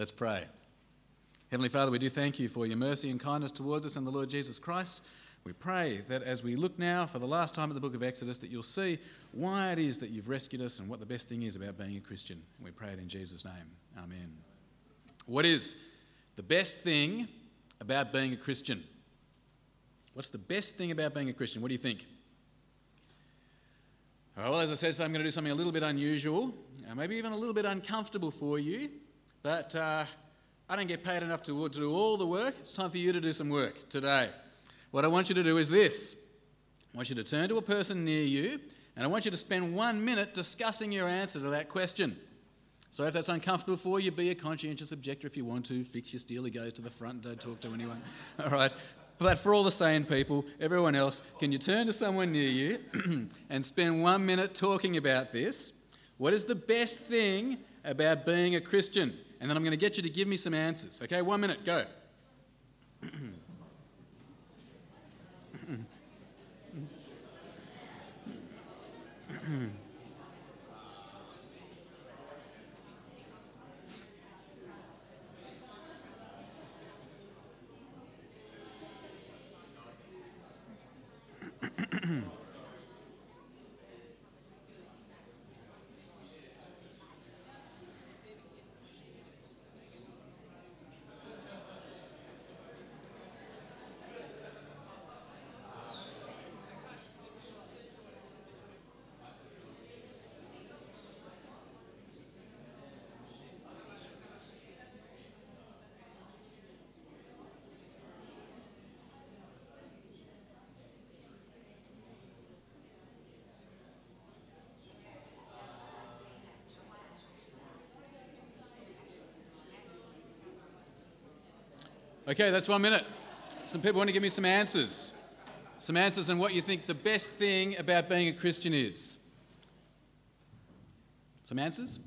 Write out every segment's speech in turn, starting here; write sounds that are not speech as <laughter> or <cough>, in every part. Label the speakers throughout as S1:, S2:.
S1: Let's pray. Heavenly Father, we do thank you for your mercy and kindness towards us in the Lord Jesus Christ. We pray that as we look now for the last time at the book of Exodus, that you'll see why it is that you've rescued us and what the best thing is about being a Christian. We pray it in Jesus' name. Amen. What is the best thing about being a Christian? What's the best thing about being a Christian? What do you think? well, as I said, so I'm going to do something a little bit unusual, uh, maybe even a little bit uncomfortable for you, but uh, I don't get paid enough to, to do all the work. It's time for you to do some work today. What I want you to do is this I want you to turn to a person near you, and I want you to spend one minute discussing your answer to that question. So if that's uncomfortable for you, be a conscientious objector if you want to. Fix your steel, he goes to the front, don't talk to anyone. <laughs> All right. But for all the sane people, everyone else, can you turn to someone near you <clears throat> and spend one minute talking about this? What is the best thing about being a Christian? And then I'm going to get you to give me some answers. Okay, one minute, go. <clears throat> Okay, that's one minute. Some people want to give me some answers. Some answers on what you think the best thing about being a Christian is. Some answers?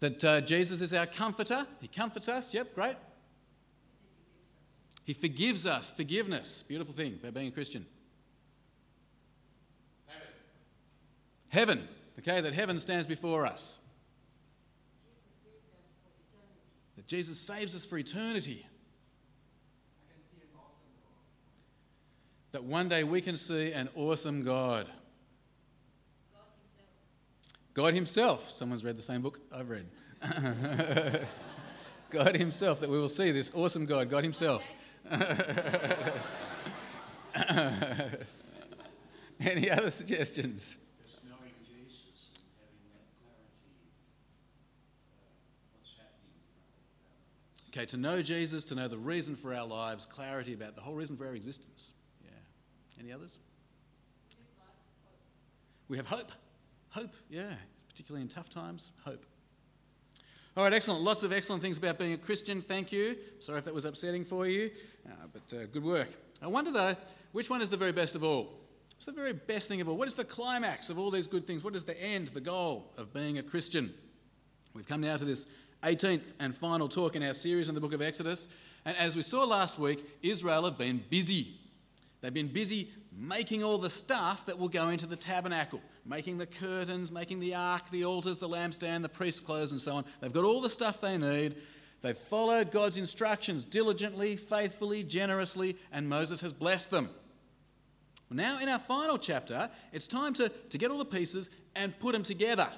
S1: That uh, Jesus is our comforter. He comforts us. Yep, great. He forgives us. Forgiveness. Beautiful thing about being a Christian. Heaven. Heaven. Okay, that heaven stands before us. That Jesus saves us for eternity. That one day we can see an awesome God. God Himself. Someone's read the same book I've read. <laughs> God Himself, that we will see this awesome God, God Himself. <laughs> Any other suggestions? Okay, to know Jesus, to know the reason for our lives, clarity about the whole reason for our existence. Yeah. Any others? We have hope. Hope, yeah. Particularly in tough times, hope. All right, excellent. Lots of excellent things about being a Christian. Thank you. Sorry if that was upsetting for you, uh, but uh, good work. I wonder, though, which one is the very best of all? What's the very best thing of all? What is the climax of all these good things? What is the end, the goal of being a Christian? We've come now to this 18th and final talk in our series on the book of Exodus. And as we saw last week, Israel have been busy. They've been busy making all the stuff that will go into the tabernacle, making the curtains, making the ark, the altars, the lampstand, the priest's clothes, and so on. They've got all the stuff they need. They've followed God's instructions diligently, faithfully, generously, and Moses has blessed them. Now, in our final chapter, it's time to, to get all the pieces and put them together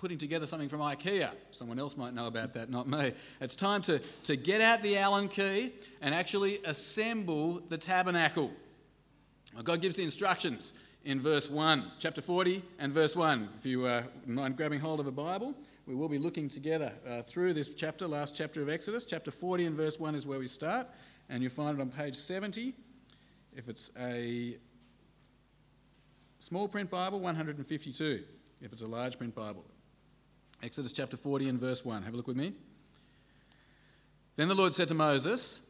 S1: putting together something from IKEA. Someone else might know about that, not me. It's time to, to get out the Allen key and actually assemble the tabernacle. God gives the instructions in verse 1, chapter 40 and verse 1. If you uh, mind grabbing hold of a Bible, we will be looking together uh, through this chapter, last chapter of Exodus. Chapter 40 and verse 1 is where we start, and you'll find it on page 70. If it's a small print Bible, 152. If it's a large print Bible, Exodus chapter 40 and verse 1. Have a look with me. Then the Lord said to Moses,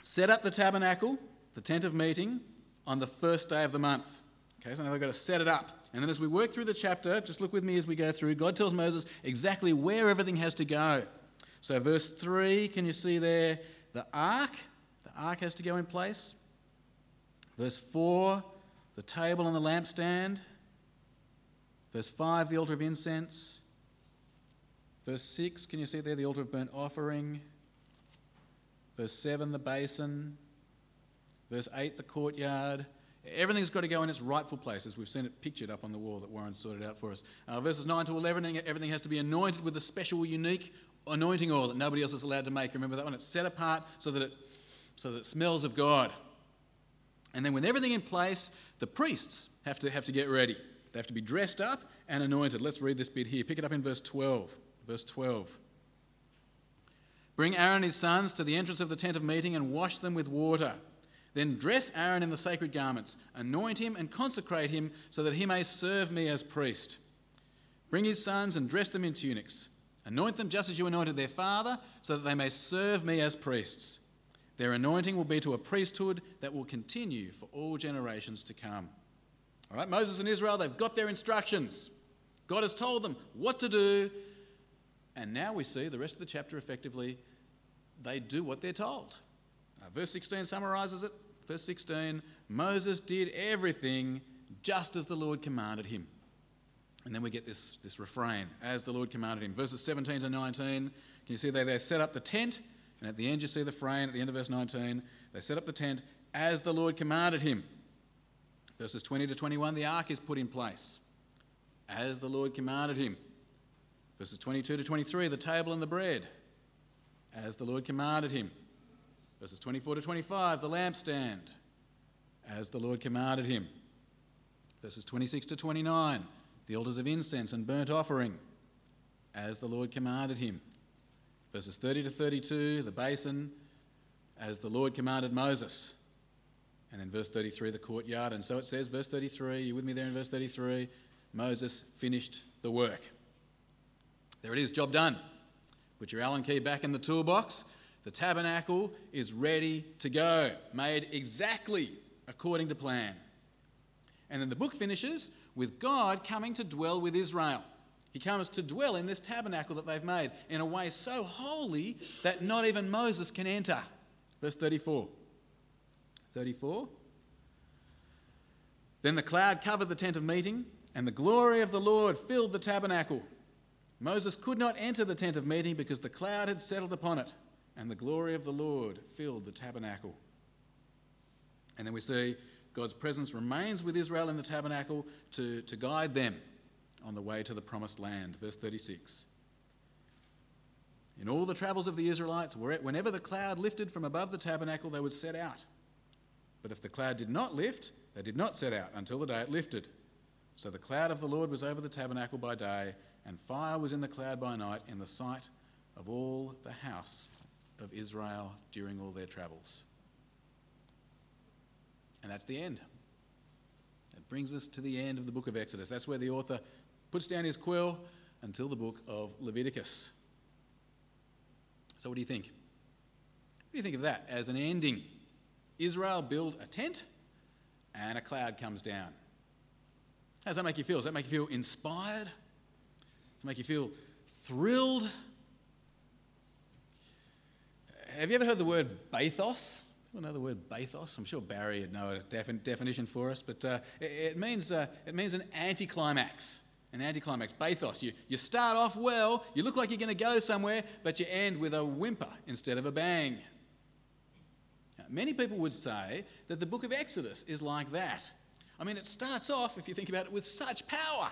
S1: Set up the tabernacle, the tent of meeting, on the first day of the month. Okay, so now they've got to set it up. And then as we work through the chapter, just look with me as we go through, God tells Moses exactly where everything has to go. So, verse 3, can you see there? The ark, the ark has to go in place. Verse 4, the table and the lampstand. Verse 5, the altar of incense. Verse 6, can you see there the altar of burnt offering? Verse 7, the basin. Verse 8, the courtyard. Everything's got to go in its rightful places. We've seen it pictured up on the wall that Warren sorted out for us. Uh, verses 9 to 11, everything has to be anointed with a special, unique anointing oil that nobody else is allowed to make. Remember that one? It's set apart so that it, so that it smells of God. And then, with everything in place, the priests have to, have to get ready. They have to be dressed up and anointed. Let's read this bit here. Pick it up in verse 12. Verse 12. Bring Aaron and his sons to the entrance of the tent of meeting and wash them with water. Then dress Aaron in the sacred garments, anoint him and consecrate him so that he may serve me as priest. Bring his sons and dress them in tunics. Anoint them just as you anointed their father, so that they may serve me as priests. Their anointing will be to a priesthood that will continue for all generations to come. All right, Moses and Israel, they've got their instructions. God has told them what to do. And now we see the rest of the chapter effectively, they do what they're told. Uh, verse 16 summarizes it. Verse 16 Moses did everything just as the Lord commanded him. And then we get this, this refrain, as the Lord commanded him. Verses 17 to 19, can you see they, they set up the tent? And at the end, you see the refrain, at the end of verse 19, they set up the tent as the Lord commanded him. Verses 20 to 21, the ark is put in place as the Lord commanded him. Verses 22 to 23, the table and the bread as the Lord commanded him. Verses 24 to 25, the lampstand, as the Lord commanded him. Verses 26 to 29, the altars of incense and burnt offering, as the Lord commanded him. Verses 30 to 32, the basin, as the Lord commanded Moses. And in verse 33, the courtyard. And so it says, verse 33, you with me there in verse 33? Moses finished the work. There it is, job done. Put your Allen key back in the toolbox the tabernacle is ready to go, made exactly according to plan. And then the book finishes with God coming to dwell with Israel. He comes to dwell in this tabernacle that they've made in a way so holy that not even Moses can enter. Verse 34. 34. Then the cloud covered the tent of meeting, and the glory of the Lord filled the tabernacle. Moses could not enter the tent of meeting because the cloud had settled upon it and the glory of the Lord filled the tabernacle. And then we see God's presence remains with Israel in the tabernacle to, to guide them on the way to the promised land. Verse 36. In all the travels of the Israelites, whenever the cloud lifted from above the tabernacle, they would set out. But if the cloud did not lift, they did not set out until the day it lifted. So the cloud of the Lord was over the tabernacle by day, and fire was in the cloud by night in the sight of all the house of Israel during all their travels. And that's the end. It brings us to the end of the book of Exodus. That's where the author puts down his quill until the book of Leviticus. So, what do you think? What do you think of that as an ending? Israel build a tent and a cloud comes down. How does that make you feel? Does that make you feel inspired? It make you feel thrilled? Have you ever heard the word bathos? People know the word bathos? I'm sure Barry would know a defi- definition for us, but uh, it, it, means, uh, it means an anticlimax. An anticlimax, bathos. You, you start off well, you look like you're going to go somewhere, but you end with a whimper instead of a bang. Now, many people would say that the book of Exodus is like that. I mean, it starts off, if you think about it, with such power.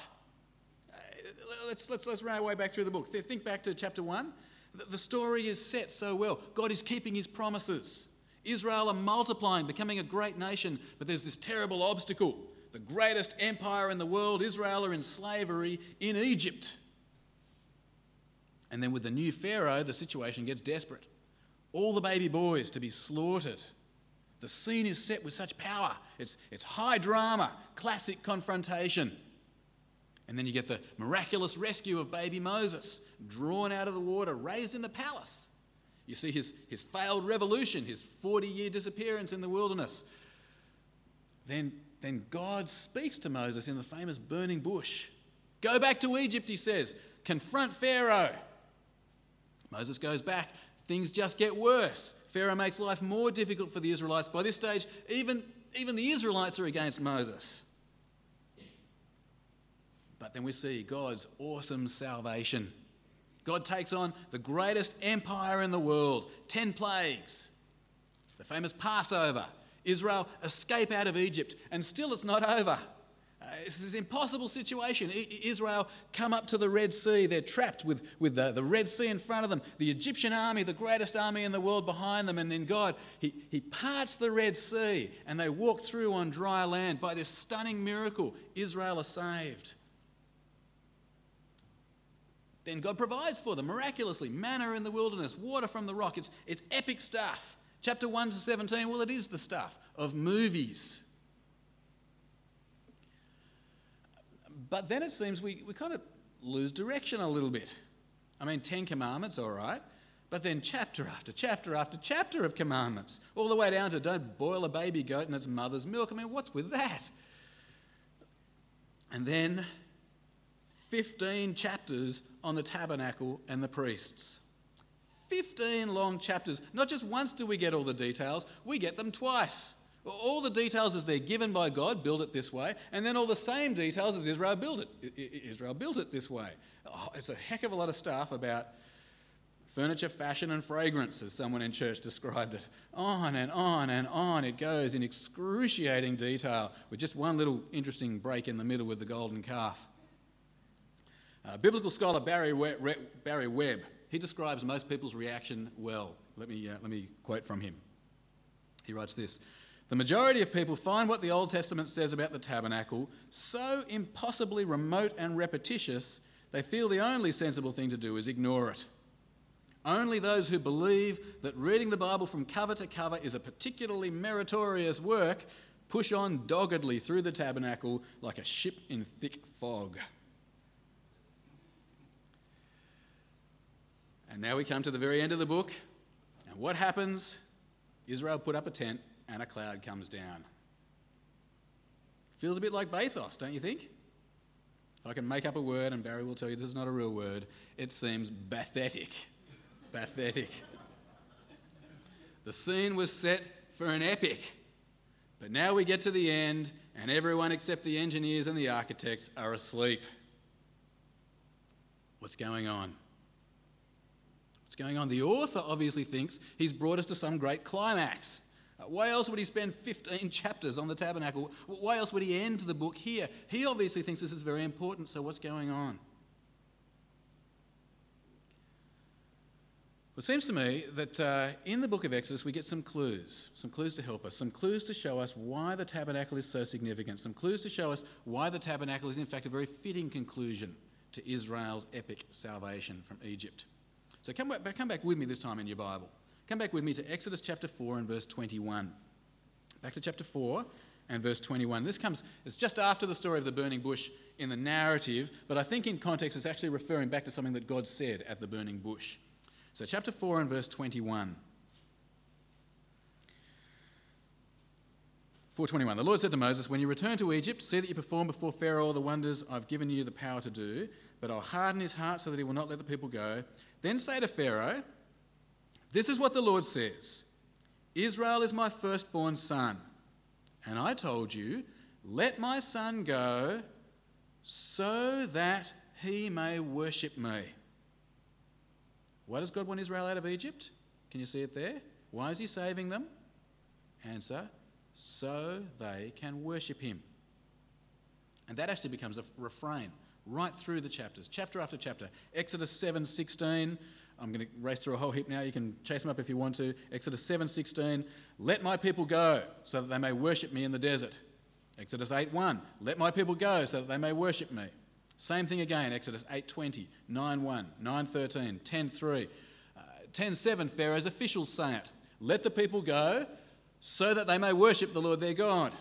S1: Let's, let's, let's run our way back through the book. Think back to chapter 1. The story is set so well. God is keeping his promises. Israel are multiplying, becoming a great nation, but there's this terrible obstacle. The greatest empire in the world, Israel, are in slavery in Egypt. And then with the new Pharaoh, the situation gets desperate. All the baby boys to be slaughtered. The scene is set with such power. It's, it's high drama, classic confrontation. And then you get the miraculous rescue of baby Moses, drawn out of the water, raised in the palace. You see his, his failed revolution, his 40 year disappearance in the wilderness. Then, then God speaks to Moses in the famous burning bush. Go back to Egypt, he says. Confront Pharaoh. Moses goes back. Things just get worse. Pharaoh makes life more difficult for the Israelites. By this stage, even, even the Israelites are against Moses. But then we see God's awesome salvation. God takes on the greatest empire in the world 10 plagues, the famous Passover. Israel escape out of Egypt, and still it's not over. Uh, it's this impossible situation. I- Israel come up to the Red Sea. They're trapped with, with the, the Red Sea in front of them, the Egyptian army, the greatest army in the world behind them. And then God, he, he parts the Red Sea and they walk through on dry land. By this stunning miracle, Israel are saved. Then God provides for them miraculously manna in the wilderness, water from the rock. It's, it's epic stuff. Chapter 1 to 17, well, it is the stuff of movies. But then it seems we, we kind of lose direction a little bit. I mean, Ten Commandments, all right, but then chapter after chapter after chapter of commandments, all the way down to don't boil a baby goat in its mother's milk. I mean, what's with that? And then 15 chapters on the tabernacle and the priests. 15 long chapters. Not just once do we get all the details, we get them twice. All the details as they're given by God, build it this way, and then all the same details as Israel built it. Israel built it this way. Oh, it's a heck of a lot of stuff about furniture, fashion, and fragrance, as someone in church <laughs> described it. On and on and on it goes in excruciating detail, with just one little interesting break in the middle with the golden calf. Uh, biblical scholar Barry Webb, Barry Webb, he describes most people's reaction well. Let me, uh, let me quote from him. He writes this The majority of people find what the Old Testament says about the tabernacle so impossibly remote and repetitious, they feel the only sensible thing to do is ignore it. Only those who believe that reading the Bible from cover to cover is a particularly meritorious work push on doggedly through the tabernacle like a ship in thick fog. And now we come to the very end of the book. And what happens? Israel put up a tent and a cloud comes down. Feels a bit like bathos, don't you think? If I can make up a word, and Barry will tell you this is not a real word, it seems pathetic. pathetic. The scene was set for an epic. But now we get to the end, and everyone except the engineers and the architects are asleep. What's going on? What's going on? The author obviously thinks he's brought us to some great climax. Uh, why else would he spend 15 chapters on the tabernacle? Why else would he end the book here? He obviously thinks this is very important, so what's going on? Well, it seems to me that uh, in the book of Exodus we get some clues, some clues to help us, some clues to show us why the tabernacle is so significant, some clues to show us why the tabernacle is in fact a very fitting conclusion to Israel's epic salvation from Egypt. So come back, come back with me this time in your Bible. Come back with me to Exodus chapter 4 and verse 21. Back to chapter 4 and verse 21. This comes, it's just after the story of the burning bush in the narrative, but I think in context it's actually referring back to something that God said at the burning bush. So, chapter 4 and verse 21. 421. The Lord said to Moses, When you return to Egypt, see that you perform before Pharaoh all the wonders I've given you the power to do, but I'll harden his heart so that he will not let the people go. Then say to Pharaoh, This is what the Lord says Israel is my firstborn son. And I told you, Let my son go so that he may worship me. Why does God want Israel out of Egypt? Can you see it there? Why is he saving them? Answer so they can worship him. And that actually becomes a refrain right through the chapters, chapter after chapter. Exodus 7:16. I'm going to race through a whole heap now. You can chase them up if you want to. Exodus 7:16. Let my people go so that they may worship me in the desert. Exodus 8:1. Let my people go so that they may worship me. Same thing again. Exodus 8:20, 9:1, 9:13, 10:3. Uh, 10:7. Pharaoh's officials say it. Let the people go so that they may worship the Lord their God.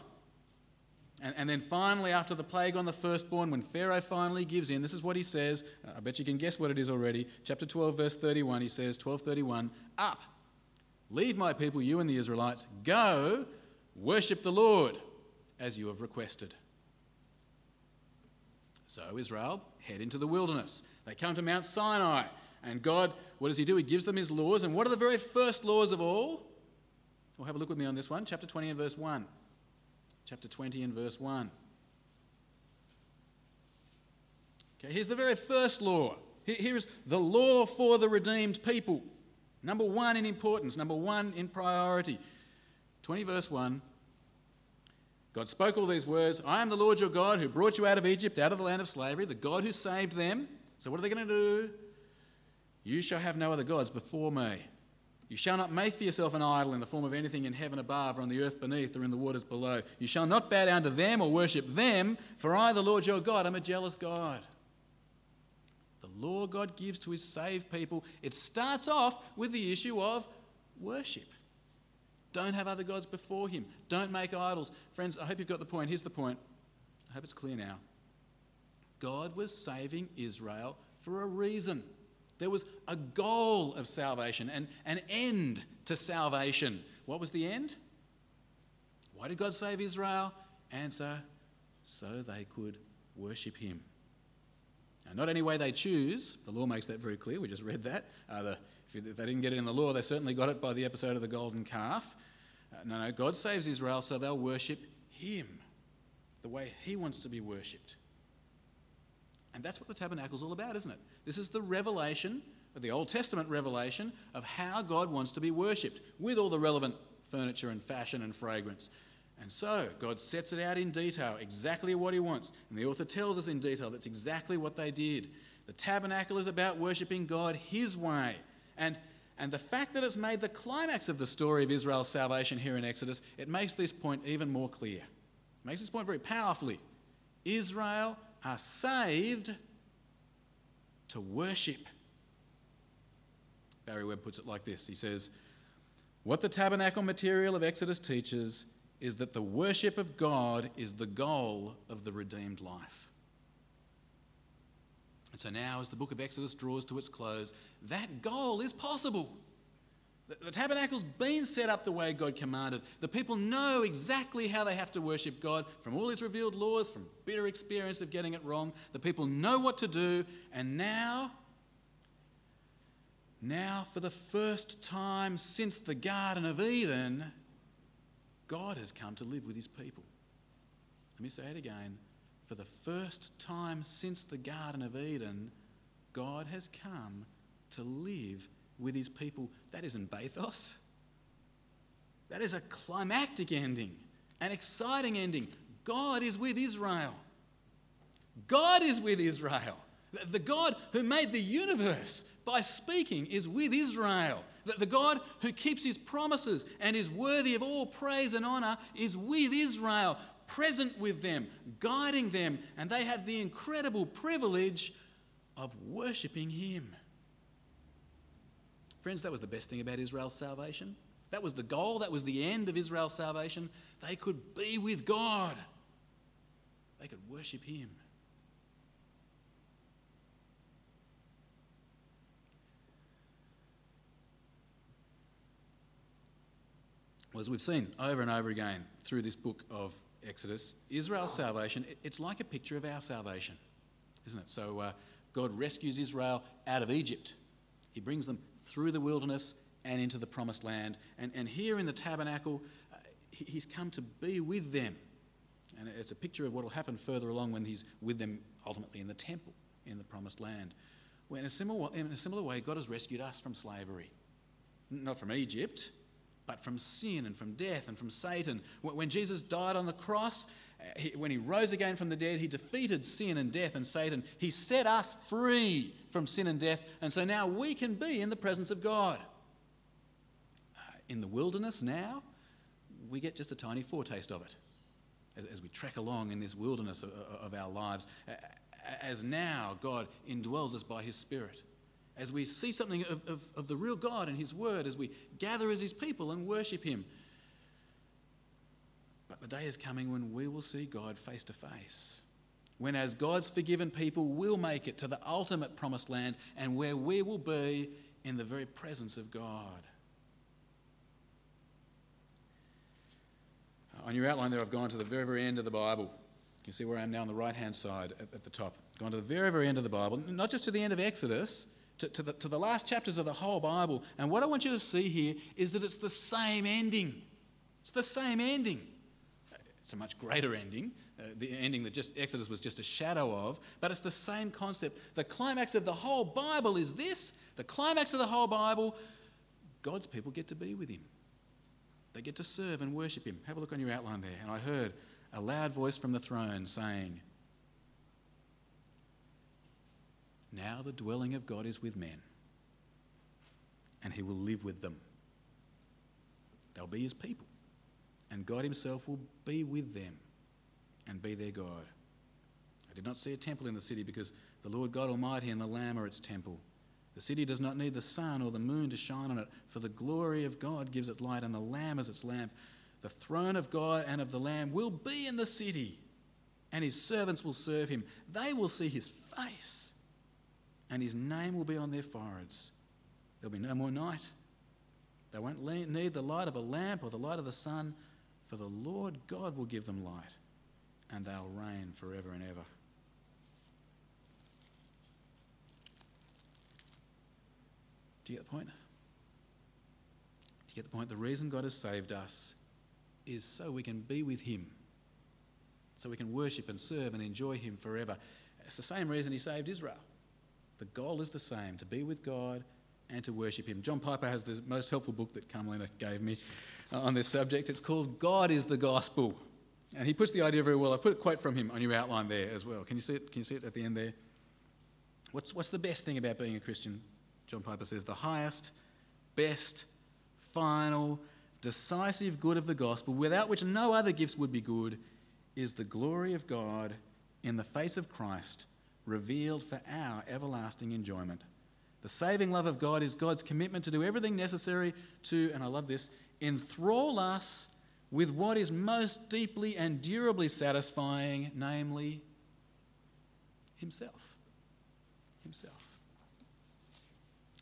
S1: And, and, then finally, after the plague on the firstborn, when Pharaoh finally gives in, this is what he says. Uh, I bet you can guess what it is already. Chapter 12, verse 31, he says, 1231, Up, leave my people, you and the Israelites, go, worship the Lord, as you have requested. So Israel head into the wilderness. They come to Mount Sinai, and God, what does he do? He gives them his laws. And what are the very first laws of all? Well, have a look with me on this one, chapter 20 and verse 1 chapter 20 and verse 1. Okay, here's the very first law. Here is the law for the redeemed people. Number one in importance, number one in priority. 20 verse 1. God spoke all these words I am the Lord your God who brought you out of Egypt, out of the land of slavery, the God who saved them. So, what are they going to do? You shall have no other gods before me. You shall not make for yourself an idol in the form of anything in heaven above, or on the earth beneath, or in the waters below. You shall not bow down to them or worship them, for I, the Lord your God, am a jealous God. The law God gives to his saved people, it starts off with the issue of worship. Don't have other gods before him. Don't make idols. Friends, I hope you've got the point. Here's the point. I hope it's clear now. God was saving Israel for a reason. There was a goal of salvation and an end to salvation. What was the end? Why did God save Israel? Answer so they could worship Him. Now, not any way they choose, the law makes that very clear. We just read that. Uh, the, if they didn't get it in the law, they certainly got it by the episode of the golden calf. Uh, no, no, God saves Israel so they'll worship Him the way He wants to be worshipped. And that's what the tabernacle is all about, isn't it? This is the revelation, the Old Testament revelation, of how God wants to be worshipped with all the relevant furniture and fashion and fragrance. And so, God sets it out in detail, exactly what He wants. And the author tells us in detail that's exactly what they did. The tabernacle is about worshipping God His way. And, and the fact that it's made the climax of the story of Israel's salvation here in Exodus, it makes this point even more clear. It makes this point very powerfully. Israel are saved to worship. Barry Webb puts it like this He says, What the tabernacle material of Exodus teaches is that the worship of God is the goal of the redeemed life. And so now, as the book of Exodus draws to its close, that goal is possible. The tabernacle's been set up the way God commanded. The people know exactly how they have to worship God from all his revealed laws, from bitter experience of getting it wrong. The people know what to do, and now, now for the first time since the Garden of Eden, God has come to live with his people. Let me say it again. For the first time since the Garden of Eden, God has come to live with his people. That isn't bathos. That is a climactic ending, an exciting ending. God is with Israel. God is with Israel. The God who made the universe by speaking is with Israel. The God who keeps his promises and is worthy of all praise and honour is with Israel, present with them, guiding them, and they have the incredible privilege of worshipping him. Friends, that was the best thing about Israel's salvation. That was the goal, that was the end of Israel's salvation. They could be with God, they could worship Him. Well, as we've seen over and over again through this book of Exodus, Israel's salvation, it's like a picture of our salvation, isn't it? So uh, God rescues Israel out of Egypt. He brings them through the wilderness and into the promised land. And, and here in the tabernacle, uh, he, he's come to be with them. And it's a picture of what will happen further along when he's with them ultimately in the temple in the promised land. Well, in, a similar, in a similar way, God has rescued us from slavery. Not from Egypt, but from sin and from death and from Satan. When Jesus died on the cross, uh, when he rose again from the dead, he defeated sin and death and Satan. He set us free from sin and death, and so now we can be in the presence of God. Uh, in the wilderness now, we get just a tiny foretaste of it as, we trek along in this wilderness of our lives. As now God indwells us by his Spirit as we see something of, of, of, the real God and His Word, as we gather as His people and worship Him. But the day is coming when we will see God face to face. When, as God's forgiven people, we'll make it to the ultimate promised land and where we will be in the very presence of God. On your outline there, I've gone to the very, very end of the Bible. You can see where I am now on the right hand side at, at the top. Gone to the very, very end of the Bible, not just to the end of Exodus, to, to, the, to the last chapters of the whole Bible. And what I want you to see here is that it's the same ending. It's the same ending. It's a much greater ending uh, the ending that just Exodus was just a shadow of, but it's the same concept. The climax of the whole Bible is this the climax of the whole Bible God's people get to be with Him. They get to serve and worship Him. Have a look on your outline there. And I heard a loud voice from the throne saying, Now the dwelling of God is with men, and He will live with them. They'll be His people, and God Himself will be with them and be their God. I did not see a temple in the city because the Lord God Almighty and the Lamb are its temple. The city does not need the sun or the moon to shine on it, for the glory of God gives it light, and the Lamb is its lamp. The throne of God and of the Lamb will be in the city, and his servants will serve him. They will see his face, and his name will be on their foreheads. There'll be no more night. They won't need the light of a lamp or the light of the sun, for the Lord God will give them light, and they'll reign forever and ever. Do you get the point? Do you get the point? The reason God has saved us is so we can be with Him, so we can worship and serve and enjoy Him forever. It's the same reason He saved Israel. The goal is the same to be with God and to worship Him. John Piper has the most helpful book that Carmelina gave me uh, on this subject. It's called God is the Gospel. And he puts the idea very well. I put a quote from him on your outline there as well. Can you see it? Can you see it at the end there? What's, what's the best thing about being a Christian? John Piper says, the highest, best, final, decisive good of the gospel, without which no other gifts would be good, is the glory of God in the face of Christ, revealed for our everlasting enjoyment. The saving love of God is God's commitment to do everything necessary to, and I love this, enthrall us with what is most deeply and durably satisfying, namely Himself. Himself.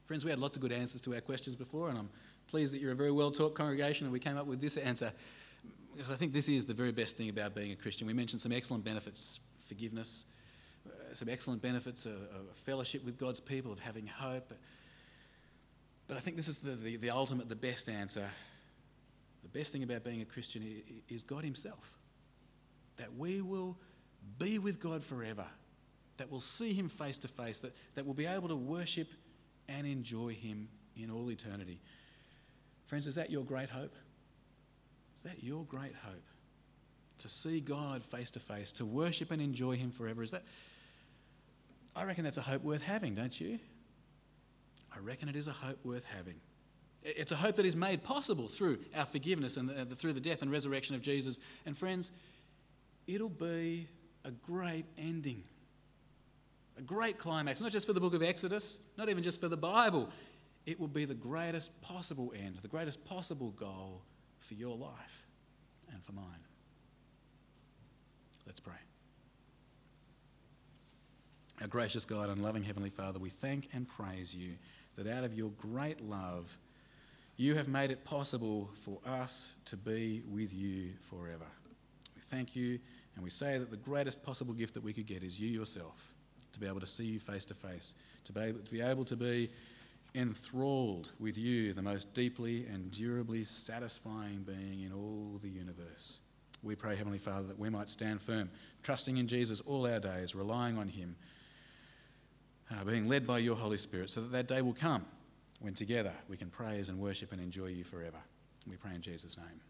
S1: Friends, we had lots of good answers to our questions before, and I'm pleased that you're a very well taught congregation and we came up with this answer because I think this is the very best thing about being a Christian. We mentioned some excellent benefits forgiveness, Uh, some excellent benefits of, fellowship with God's people, of having hope. But, I think this is the, the, the ultimate, the best answer. The best thing about being a Christian is God Himself. That we will be with God forever, that we'll see Him face to face, that, that we'll be able to worship and enjoy Him in all eternity. Friends, is that your great hope? Is that your great hope? To see God face to face, to worship and enjoy Him forever? Is that. I reckon that's a hope worth having, don't you? I reckon it is a hope worth having. It's a hope that is made possible through our forgiveness and uh, the, through the death and resurrection of Jesus. And friends, it'll be a great ending a great climax, not just for the book of Exodus, not even just for the Bible. It will be the greatest possible end, the greatest possible goal for your life and for mine. Let's pray. Our gracious God and loving Heavenly Father, we thank and praise you that out of your great love, you have made it possible for us to be with you forever. We thank you and we say that the greatest possible gift that we could get is you yourself to be able to see you face to face, to be able to be, enthralled with you, the most deeply and durably satisfying being in all the universe. We pray, Heavenly Father, that we might stand firm, trusting in Jesus all our days, relying on Him, uh, being led by your Holy Spirit, so that that day will come when together we can praise and worship and enjoy you forever. We pray in Jesus' name.